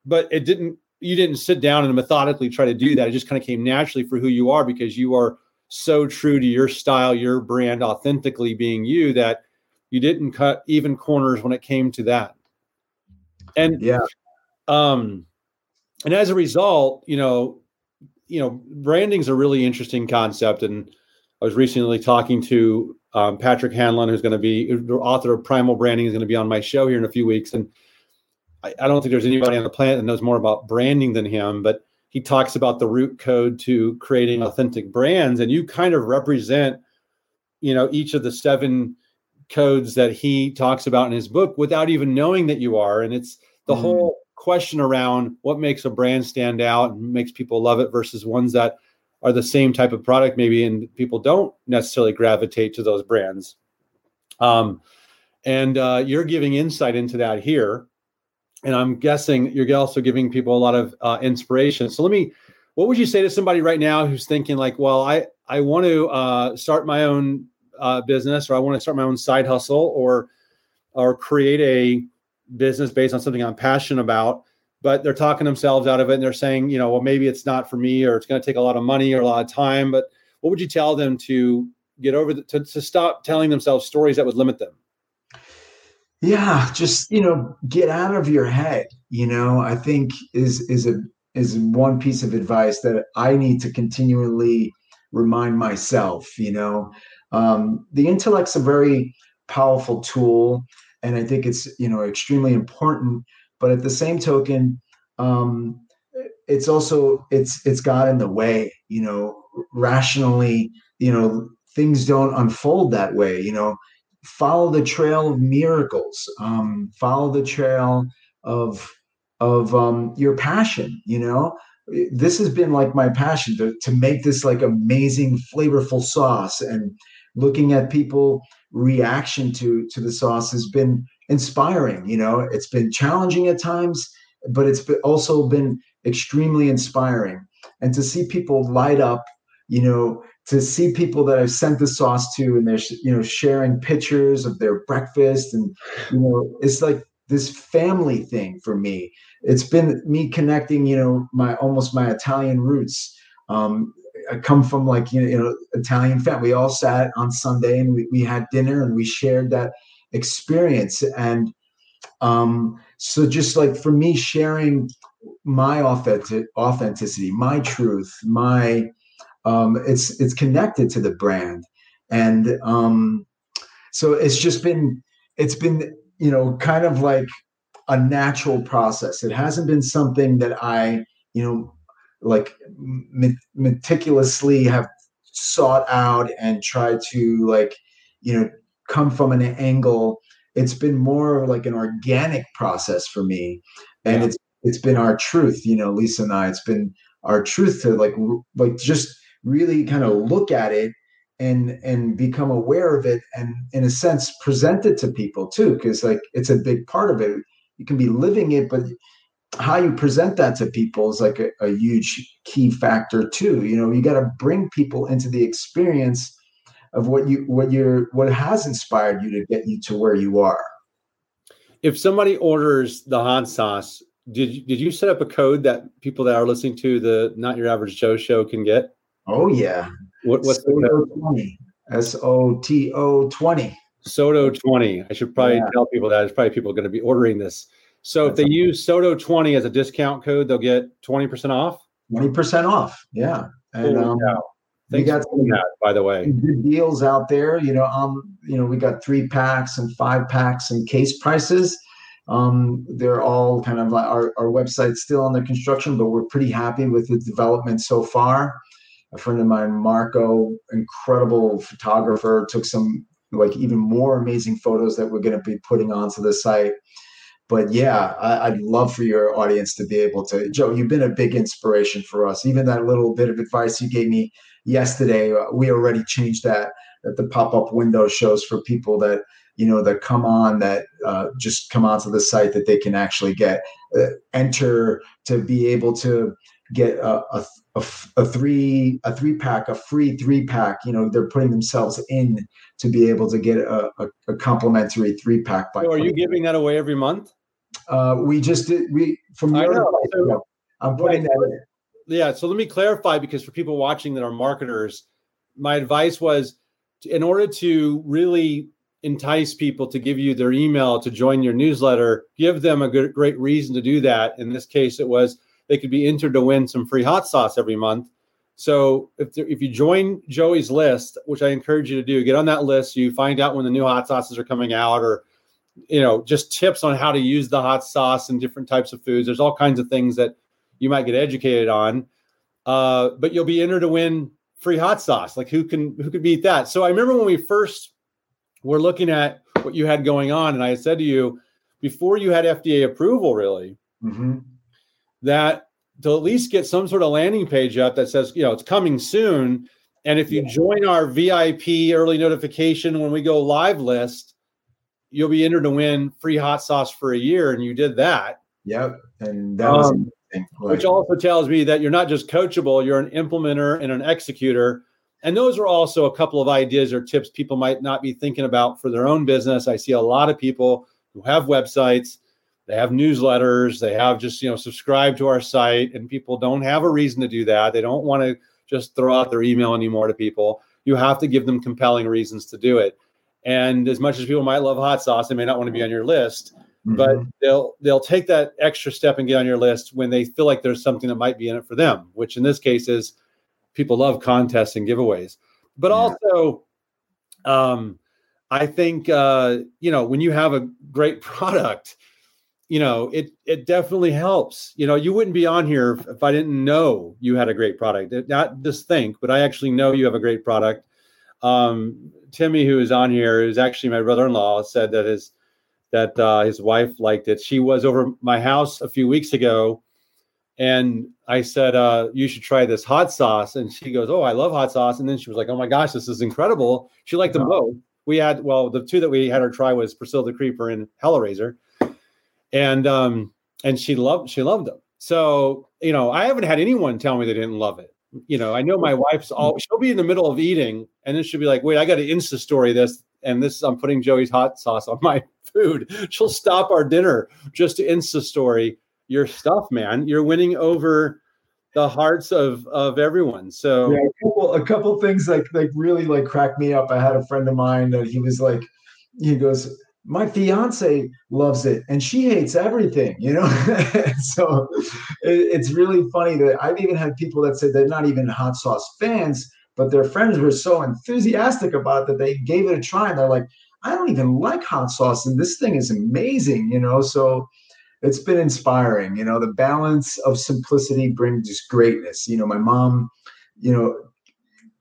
But it didn't you didn't sit down and methodically try to do that. It just kind of came naturally for who you are because you are so true to your style, your brand, authentically being you that you didn't cut even corners when it came to that. And yeah, um, and as a result, you know, you know, branding's a really interesting concept. And I was recently talking to um, Patrick Hanlon, who's going to be the author of Primal Branding, is going to be on my show here in a few weeks. And I, I don't think there's anybody on the planet that knows more about branding than him. But he talks about the root code to creating authentic brands and you kind of represent you know each of the seven codes that he talks about in his book without even knowing that you are and it's the mm. whole question around what makes a brand stand out and makes people love it versus ones that are the same type of product maybe and people don't necessarily gravitate to those brands um, and uh, you're giving insight into that here and I'm guessing you're also giving people a lot of uh, inspiration. So let me, what would you say to somebody right now who's thinking like, well, I I want to uh, start my own uh, business, or I want to start my own side hustle, or or create a business based on something I'm passionate about, but they're talking themselves out of it, and they're saying, you know, well, maybe it's not for me, or it's going to take a lot of money or a lot of time. But what would you tell them to get over the, to to stop telling themselves stories that would limit them? yeah just you know get out of your head you know i think is is a is one piece of advice that i need to continually remind myself you know um, the intellect's a very powerful tool and i think it's you know extremely important but at the same token um, it's also it's it's got in the way you know rationally, you know, things don't unfold that way. You know, follow the trail of miracles. Um, follow the trail of of um, your passion. You know, this has been like my passion to to make this like amazing, flavorful sauce. And looking at people reaction to to the sauce has been inspiring. You know, it's been challenging at times, but it's also been extremely inspiring. And to see people light up, you know, to see people that I've sent the sauce to and they're you know sharing pictures of their breakfast and you know it's like this family thing for me. It's been me connecting, you know, my almost my Italian roots. Um, I come from like you know, Italian family. We all sat on Sunday and we, we had dinner and we shared that experience. And um, so just like for me, sharing my authentic authenticity, my truth, my um, it's it's connected to the brand, and um, so it's just been it's been you know kind of like a natural process. It hasn't been something that I you know like meticulously have sought out and tried to like you know come from an angle. It's been more like an organic process for me. And yeah. it's it's been our truth you know lisa and i. It's been our truth to like like just really kind of look at it and and become aware of it and in a sense present it to people too because like it's a big part of it. You can be living it but how you present that to people is like a, a huge key factor too you know you got to bring people into the experience of what you what you're what has inspired you to get you to where you are if somebody orders the hot sauce did you, did you set up a code that people that are listening to the not your average joe show can get Oh yeah. What, what's Soto the 20? S O T O 20. Soto 20. I should probably yeah. tell people that. There's probably people going to be ordering this. So if they use Soto 20 as a discount code, they'll get 20% off? 20% off. Yeah. And um, we got some that, by the way. Good deals out there. You know, um, you know, we got three packs and five packs and case prices. Um, they're all kind of like our, our website's still under construction, but we're pretty happy with the development so far a friend of mine, Marco, incredible photographer, took some like even more amazing photos that we're going to be putting onto the site. But yeah, I, would love for your audience to be able to. Joe, you've been a big inspiration for us. Even that little bit of advice you gave me yesterday, uh, we already changed that. That the pop up window shows for people that you know that come on that uh, just come onto the site that they can actually get uh, enter to be able to get a, a, a, a, three a three pack a free three pack you know they're putting themselves in to be able to get a, a, a complimentary three pack by so are you giving that away every month uh, we just did we from your so, i'm putting right. that in. yeah so let me clarify because for people watching that are marketers my advice was in order to really entice people to give you their email to join your newsletter give them a good, great reason to do that in this case it was they could be entered to win some free hot sauce every month. So if if you join Joey's list, which I encourage you to do, get on that list. You find out when the new hot sauces are coming out, or you know, just tips on how to use the hot sauce and different types of foods. There's all kinds of things that you might get educated on. Uh, but you'll be entered to win free hot sauce. Like who can who could beat that? So I remember when we first were looking at what you had going on, and I said to you before you had FDA approval, really. Mm-hmm that to at least get some sort of landing page up that says, you know, it's coming soon. And if you yeah. join our VIP early notification when we go live list, you'll be entered to win free hot sauce for a year. And you did that. Yep. And that was um, which also tells me that you're not just coachable, you're an implementer and an executor. And those are also a couple of ideas or tips people might not be thinking about for their own business. I see a lot of people who have websites they have newsletters they have just you know subscribe to our site and people don't have a reason to do that they don't want to just throw out their email anymore to people you have to give them compelling reasons to do it and as much as people might love hot sauce they may not want to be on your list mm-hmm. but they'll they'll take that extra step and get on your list when they feel like there's something that might be in it for them which in this case is people love contests and giveaways but yeah. also um, i think uh, you know when you have a great [LAUGHS] product you know, it it definitely helps. You know, you wouldn't be on here if, if I didn't know you had a great product. Not just think, but I actually know you have a great product. Um, Timmy, who is on here, is actually my brother-in-law, said that his that uh, his wife liked it. She was over my house a few weeks ago, and I said, uh, "You should try this hot sauce." And she goes, "Oh, I love hot sauce." And then she was like, "Oh my gosh, this is incredible." She liked them both. We had well, the two that we had her try was Priscilla the Creeper and Hellraiser and um and she loved she loved them. So you know, I haven't had anyone tell me they didn't love it. You know, I know my wife's all mm-hmm. she'll be in the middle of eating, and then she'll be like, "Wait, I got to Insta story this." And this, I'm putting Joey's hot sauce on my [LAUGHS] food. She'll stop our dinner just to Insta story your stuff, man. You're winning over the hearts of of everyone. So yeah, a couple, a couple things like like really like cracked me up. I had a friend of mine that he was like, he goes, my fiance loves it and she hates everything you know? [LAUGHS] So it, it's really funny that i've even had people that say they're not even hot sauce fans but their friends were so enthusiastic about it that they gave it a try and they're like i don't even like hot sauce and this thing is amazing you know? So it's been inspiring you know? The balance of simplicity brings greatness you know? My mom you know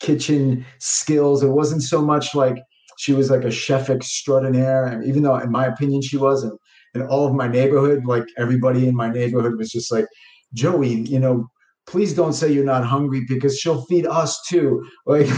kitchen skills it wasn't so much like she was like a chef extraordinaire. And even though, in my opinion, she was, and in all of my neighborhood, like everybody in my neighborhood was just like, Joey, you know, please don't say you're not hungry because she'll feed us too. [LAUGHS] Like,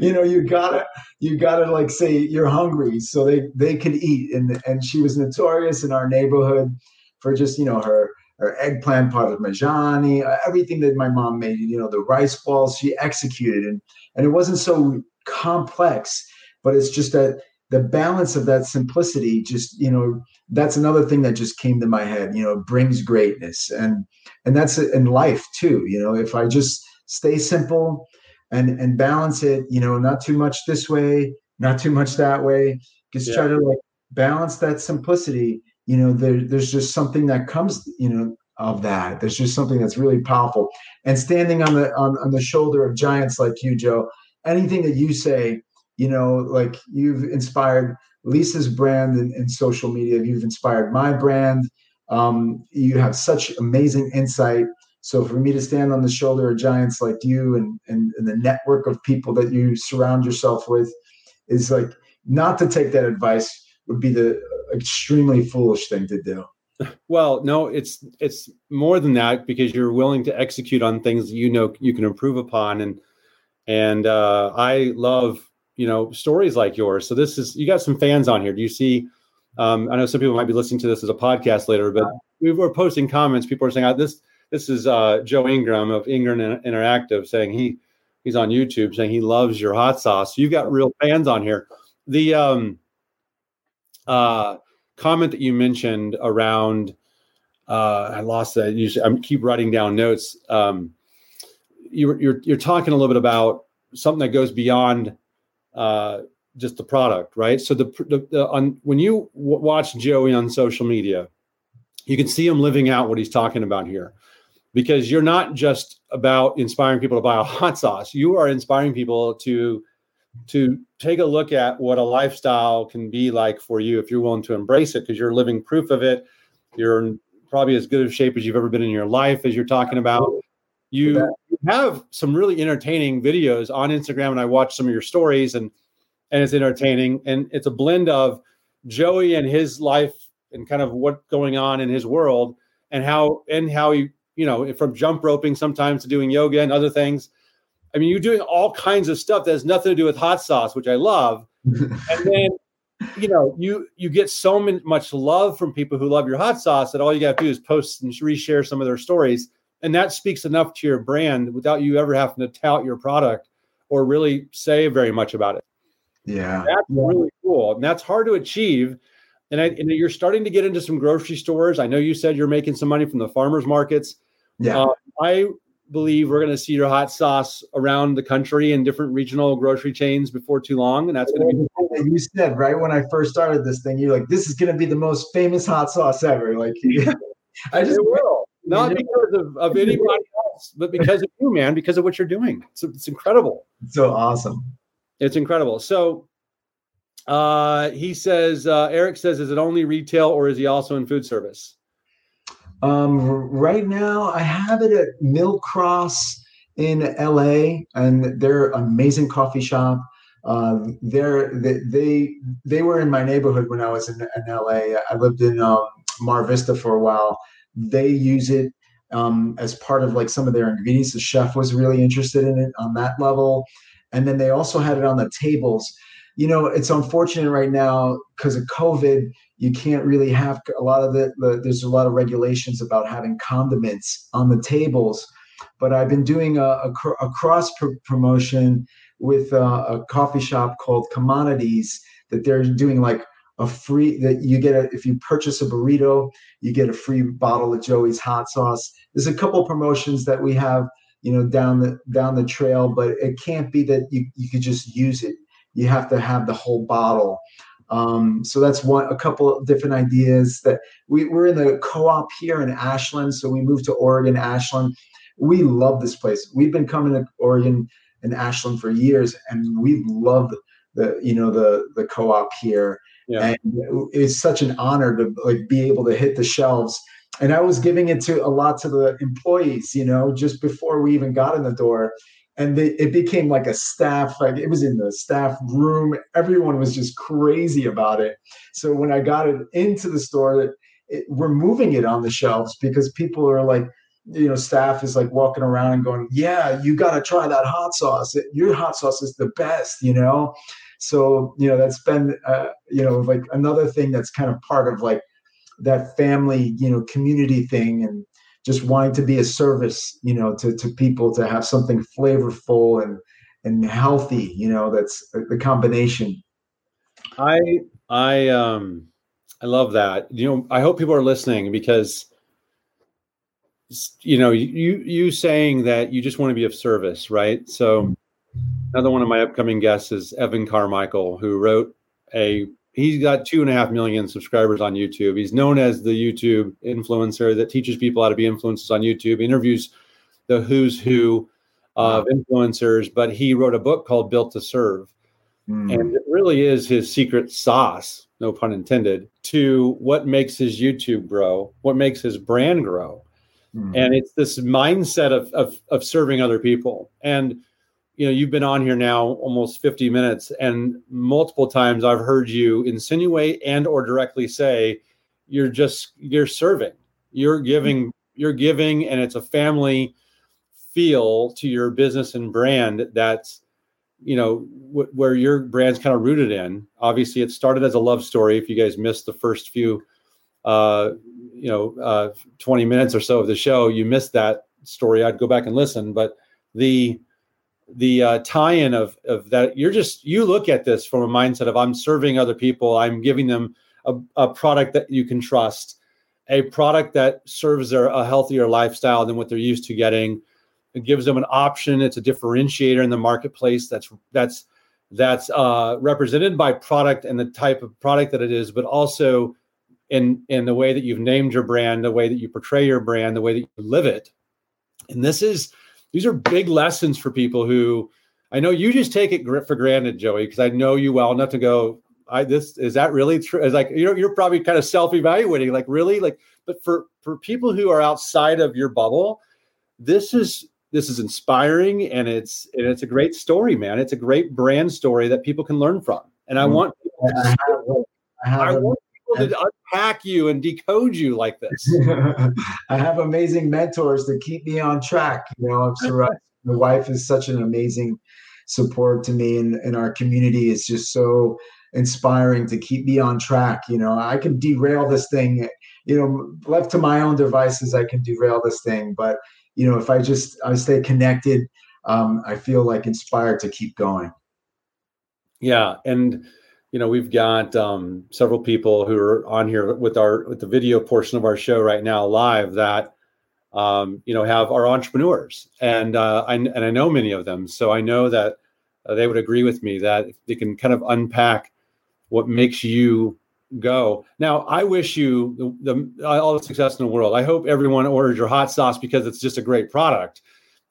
you know, you gotta, you gotta like say you're hungry so they they can eat. And and she was notorious in our neighborhood for just you know her her eggplant parmigiani, uh, everything that my mom made. You know, the rice balls she executed, and and it wasn't so complex but it's just that the balance of that simplicity just you know that's another thing that just came to my head you know brings greatness. And and that's in life too you know if i just stay simple and and balance it you know not too much this way not too much that way just yeah. try to like balance that simplicity you know there, there's just something that comes you know of that. There's just something that's really powerful. And standing on the on, on the shoulder of giants like you joe anything that you say you know like you've inspired lisa's brand in social media. You've inspired my brand. Um, you have such amazing insight. So for me to stand on the shoulder of giants like you and, and, and the network of people that you surround yourself with is like not to take that advice would be the extremely foolish thing to do. Well no it's it's more than that because you're willing to execute on things that you know you can improve upon. And and uh, i love you know stories like yours. So this is you got some fans on here. Do you see? Um, I know some people might be listening to this as a podcast later, but we were posting comments. People are saying, oh, "This this is uh, Joe Ingram of Ingram Interactive saying he he's on YouTube saying he loves your hot sauce. You've got real fans on here. The um, uh, comment that you mentioned around uh, I lost that. You I keep writing down notes. Um, you're, you're you're talking a little bit about something that goes beyond uh, just the product, right? So the, the, the on when you w- watch Joey on social media, you can see him living out what he's talking about here, because you're not just about inspiring people to buy a hot sauce. You are inspiring people to to take a look at what a lifestyle can be like for you if you're willing to embrace it, because you're living proof of it. You're in probably as good of shape as you've ever been in your life, as you're talking about. You have some really entertaining videos on Instagram, and I watch some of your stories, and and it's entertaining, and it's a blend of Joey and his life and kind of what's going on in his world, and how and how he you know from jump roping sometimes to doing yoga and other things. I mean, you're doing all kinds of stuff that has nothing to do with hot sauce, which I love, [LAUGHS] and then you know you you get so much love from people who love your hot sauce that all you got to do is post and reshare some of their stories and that speaks enough to your brand without you ever having to tout your product or really say very much about it. Yeah, that's really cool, and that's hard to achieve. And, I, and you're starting to get into some grocery stores. I know you said you're making some money from the farmers markets. Yeah, uh, I believe we're going to see your hot sauce around the country in different regional grocery chains before too long, and that's going to be. You said right when I first started this thing, you're like, "This is going to be the most famous hot sauce ever." Like, [LAUGHS] I just will not because of, of [LAUGHS] anybody else, but because of you, man, because of what you're doing. It's, it's incredible. So awesome. It's incredible. So Uh, he says, uh, Eric says, is it only retail or is he also in food service? Um, right now, I have it at Millcross in LA, and they're an amazing coffee shop. Uh, they're, they, they they were in my neighborhood when I was in, in LA. I lived in um, Mar Vista for a while. They use it um, as part of like some of their ingredients. The chef was really interested in it on that level, and then they also had it on the tables. You know, it's unfortunate right now because of COVID. You can't really have a lot of the, the there's a lot of regulations about having condiments on the tables but I've been doing a, a, a cross pr- promotion with a, a, coffee shop called Commodities that they're doing like a free that you get a, if you purchase a burrito, you get a free bottle of Joey's hot sauce. There's a couple promotions that we have, you know, down the down the trail, but it can't be that you, you could just use it. You have to have the whole bottle. Um, so that's one a couple of different ideas that we, we're in the co-op here in Ashland. So we moved to Oregon, Ashland, we love this place. We've been coming to Oregon and Ashland for years, and we love the you know the the co-op here. Yeah. And it's such an honor to like be able to hit the shelves. And I was giving it to a lot to the employees, you know, just before we even got in the door. And they, it became like a staff, like it was in the staff room. Everyone was just crazy about it. So when I got it into the store, it, we're moving it on the shelves because people are like, you know staff is like walking around and going yeah you got to try that hot sauce your hot sauce is the best you know so you know that's been uh, you know like another thing that's kind of part of like that family you know community thing and just wanting to be a service you know to, to people to have something flavorful and and healthy you know that's the combination. I i um i love that. You know i hope people are listening because you know you you saying that you just want to be of service right? So another one of my upcoming guests is evan carmichael who wrote a he's got two and a half million subscribers on youtube he's known as the youtube influencer that teaches people how to be influencers on youtube He interviews the who's who of influencers but he wrote a book called built to serve mm. and it really is his secret sauce no pun intended to what makes his youtube grow what makes his brand grow Mm-hmm. And it's this mindset of, of, of serving other people. And, you know, you've been on here now almost 50 minutes and multiple times I've heard you insinuate and or directly say, you're just, you're serving, you're giving, you're giving, and it's a family feel to your business and brand that's, you know w- where your brand's kind of rooted in obviously it started as a love story if you guys missed the first few uh, you know, uh, 20 minutes or so of the show, you missed that story. I'd go back and listen. But the the uh, tie-in of of that, you're just you look at this from a mindset of I'm serving other people. I'm giving them a, a product that you can trust, a product that serves their a healthier lifestyle than what they're used to getting. It gives them an option. It's a differentiator in the marketplace. That's that's that's uh, represented by product and the type of product that it is, but also in in the way that you've named your brand, the way that you portray your brand, the way that you live it. And this is these are big lessons for people who I know you just take it for granted, Joey, because I know you well enough to go. I this is that really true? Is like you're you're probably kind of self evaluating, like really, like. But for for people who are outside of your bubble, this is this is inspiring and it's and it's a great story, man. It's a great brand story that people can learn from. And I mm-hmm. want I have, I, have I want to unpack you and decode you like this. [LAUGHS] I have amazing mentors to keep me on track. You know, I'm surrounded. My wife is such an amazing support to me, and, and our community is just so inspiring to keep me on track. You know, I can derail this thing. You know, left to my own devices, I can derail this thing. But you know, if I just I stay connected, um, I feel like inspired to keep going. Yeah, and you know we've got um, several people who are on here with our with the video portion of our show right now live that um, you know have our entrepreneurs. And uh, I, and I know many of them. So I know that uh, they would agree with me that they can kind of unpack what makes you go. Now I wish you the, the all the success in the world. I hope everyone orders your hot sauce because it's just a great product.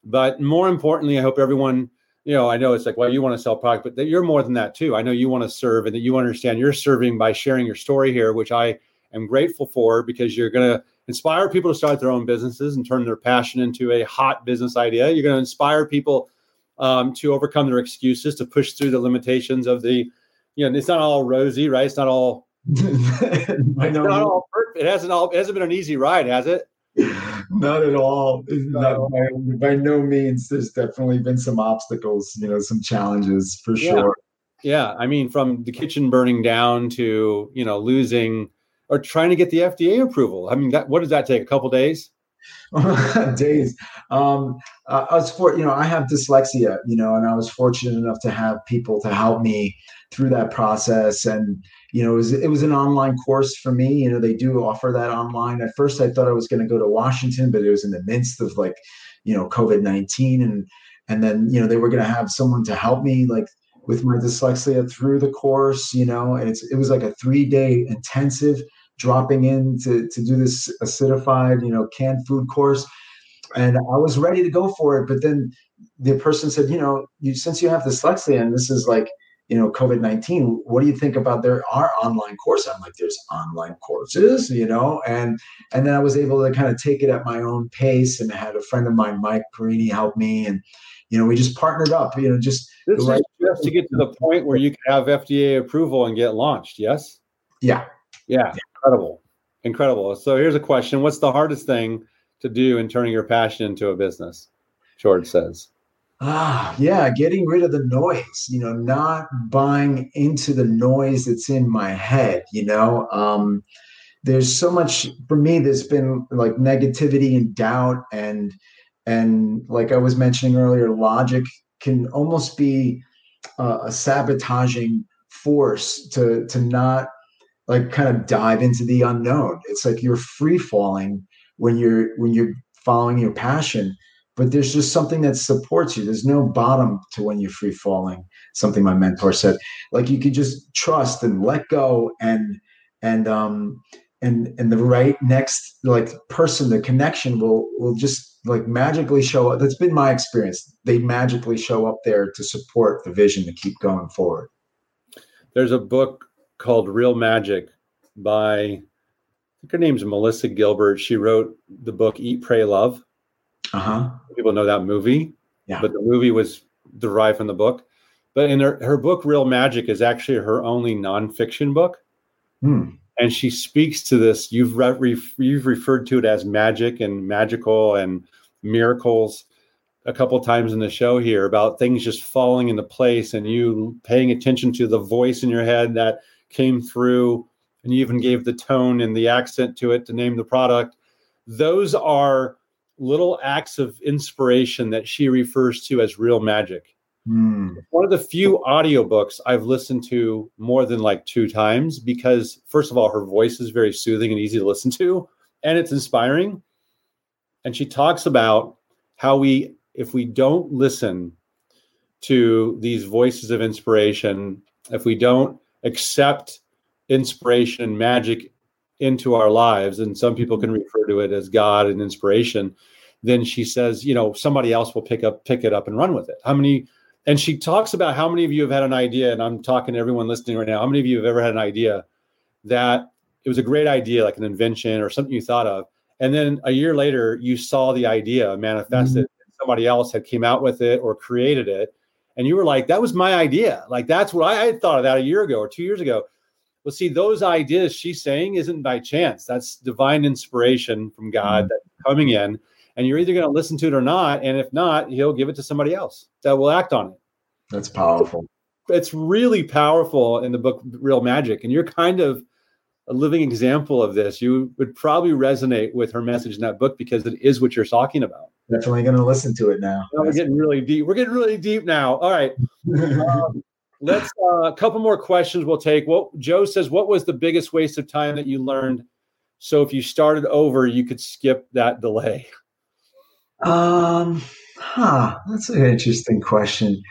But more importantly I hope everyone you know, I know it's like, well, you want to sell product, but that you're more than that too. I know you want to serve and that you understand you're serving by sharing your story here, which I am grateful for because you're going to inspire people to start their own businesses and turn their passion into a hot business idea. You're going to inspire people um, to overcome their excuses, to push through the limitations of the, you know, it's not all rosy, right? It's not all, [LAUGHS] I know. Not all. It hasn't all, it hasn't been an easy ride, has it? [LAUGHS] [LAUGHS] not at all. Not by, by, no means. There's definitely been some obstacles, you know, some challenges for yeah. sure. Yeah, I mean, from the kitchen burning down to you know losing or trying to get the FDA approval. I mean, that what does that take? A couple days? [LAUGHS] days. Um, uh, I was for you know I have dyslexia, you know, and I was fortunate enough to have people to help me through that process. And you know, it was it was an online course for me. You know, they do offer that online. At first, I thought I was going to go to Washington, but it was in the midst of like, you know, COVID nineteen, and and then you know they were going to have someone to help me like with my dyslexia through the course. You know, and it's it was like a three day intensive dropping in to, to do this acidified, you know, canned food course. And I was ready to go for it. But then the person said, you know, you, since you have dyslexia and this is like, you know, COVID 19, what do you think about there are online course? I'm like, there's online courses, you know, and and then I was able to kind of take it at my own pace and I had a friend of mine, Mike Perini, help me. And, you know, we just partnered up, you know, just this right- is just to get to the point where you can have FDA approval and get launched, yes? Yeah. Yeah. Incredible. Incredible. So here's a question. What's the hardest thing to do in turning your passion into a business? George says. Ah, yeah, getting rid of the noise, you know, not buying into the noise that's in my head, you know. Um, there's so much for me there's been like negativity and doubt and and like I was mentioning earlier, logic can almost be uh, a sabotaging force to to not like kind of dive into the unknown. It's like you're free falling when you're when you're following your passion, but there's just something that supports you. There's no bottom to when you're free falling. Something my mentor said. Like you could just trust and let go and and um and and the right next like person, the connection will will just like magically show up. That's been my experience. They magically show up there to support the vision to keep going forward. There's a book called Real Magic by I think her name's Melissa Gilbert. She wrote the book Eat, Pray, Love. Uh-huh. People know that movie. Yeah. But the movie was derived from the book. But in her, her book, Real Magic, is actually her only nonfiction book. Hmm. And she speaks to this. You've re- you've referred to it as magic and magical and miracles a couple times in the show here about things just falling into place and you paying attention to the voice in your head that came through and you even gave the tone and the accent to it to name the product. Those are little acts of inspiration that she refers to as real magic. Mm. one of the few audiobooks i've listened to more than like two times because first of all her voice is very soothing and easy to listen to and it's inspiring. And she talks about how we if we don't listen to these voices of inspiration if we don't accept inspiration and magic into our lives, and some people can refer to it as God and inspiration, then she says, you know, somebody else will pick up, pick it up and run with it. How many? And she talks about how many of you have had an idea, and I'm talking to everyone listening right now. How many of you have ever had an idea that it was a great idea, like an invention or something you thought of, and then a year later you saw the idea manifested, mm-hmm. somebody else had came out with it or created it, and you were like, that was my idea. Like that's what I, I thought of that a year ago or two years ago. Well, see, those ideas she's saying isn't by chance. That's divine inspiration from God mm-hmm. that's coming in. And you're either going to listen to it or not. And if not, he'll give it to somebody else that will act on it. That's powerful. It's really powerful in the book Real Magic. And you're kind of a living example of this. You would probably resonate with her message in that book because it is what you're talking about. Definitely going to listen to it now. now we're getting really deep. We're getting really deep now. All right. [LAUGHS] um, let's uh, a couple more questions we'll take. What Joe says, what was the biggest waste of time that you learned? So if you started over, you could skip that delay. Um, huh, that's an interesting question.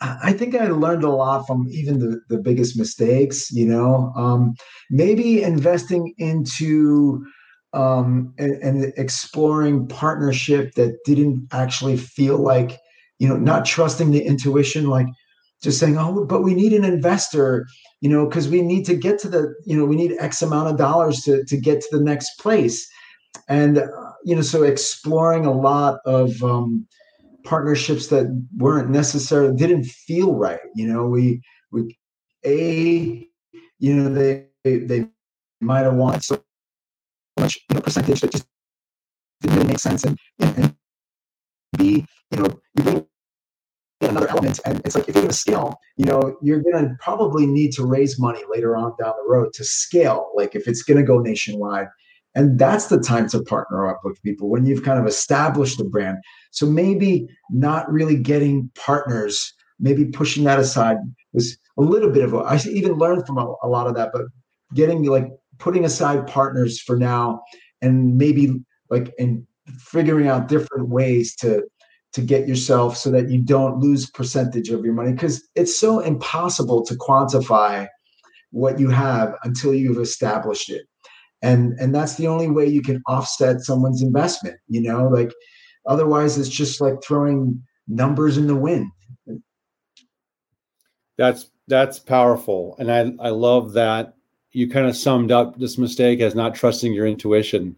I think I learned a lot from even the, the biggest mistakes, you know, um, maybe investing into um, and, and exploring partnership that didn't actually feel like you know, not trusting the intuition, like just saying, oh, but we need an investor, you know, because we need to get to the, you know, we need X amount of dollars to, to get to the next place. And, uh, you know, so exploring a lot of um, partnerships that weren't necessarily, didn't feel right. You know, we, we, A, you know, they, they, they might have wanted so much you know, percentage that just didn't really make sense. And, and, B, you know, you bring another element. And it's like if you're going to scale, you know, you're going to probably need to raise money later on down the road to scale. Like if it's going to go nationwide. And that's the time to partner up with people when you've kind of established the brand. So maybe not really getting partners, maybe pushing that aside was a little bit of a, I even learned from a, a lot of that, but getting like putting aside partners for now and maybe like and figuring out different ways to to get yourself so that you don't lose percentage of your money because it's so impossible to quantify what you have until you've established it. And and that's the only way you can offset someone's investment you know? Like otherwise it's just like throwing numbers in the wind. That's that's powerful and i i love that you kind of summed up this mistake as not trusting your intuition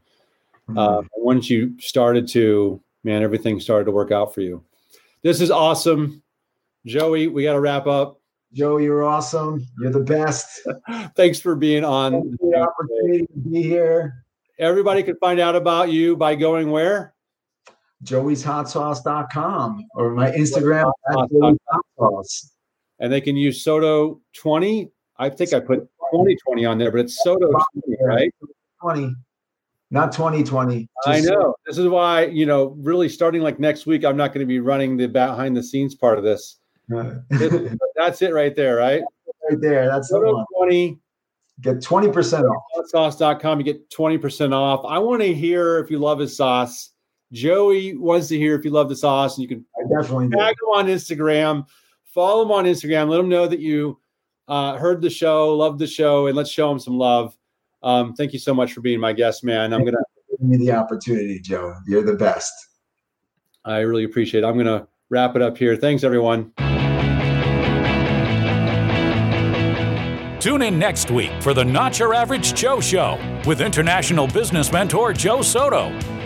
mm-hmm. uh, once you started to man, everything started to work out for you. This is awesome. Joey, we got to wrap up. Joey, you're awesome. You're the best. [LAUGHS] Thanks for being on. the opportunity to be here. Everybody can find out about you by going where? joeyshotsauce.com or my Instagram at Joey's Hot Sauce. And they can use Soto 20. I think I put 2020 on there, but it's Soto 20, right? 20 not 2020. I know. This is why, you know, really starting like next week, I'm not going to be running the behind the scenes part of this. [LAUGHS] that's it right there, right? Right there. That's the one. 20. Get 20% off. Sauce.com. You get 20% off. I want to hear if you love his sauce. Joey wants to hear if you love the sauce, and you can I definitely tag do. him on Instagram. Follow him on Instagram. Let him know that you uh, heard the show, loved the show, and let's show him some love. Um, thank you so much for being my guest, man. I'm gonna give me the opportunity, Joe. You're the best. I really appreciate it. I'm gonna wrap it up here. Thanks, everyone. Tune in next week for the Not Your Average Joe Show with international business mentor Joe Soto.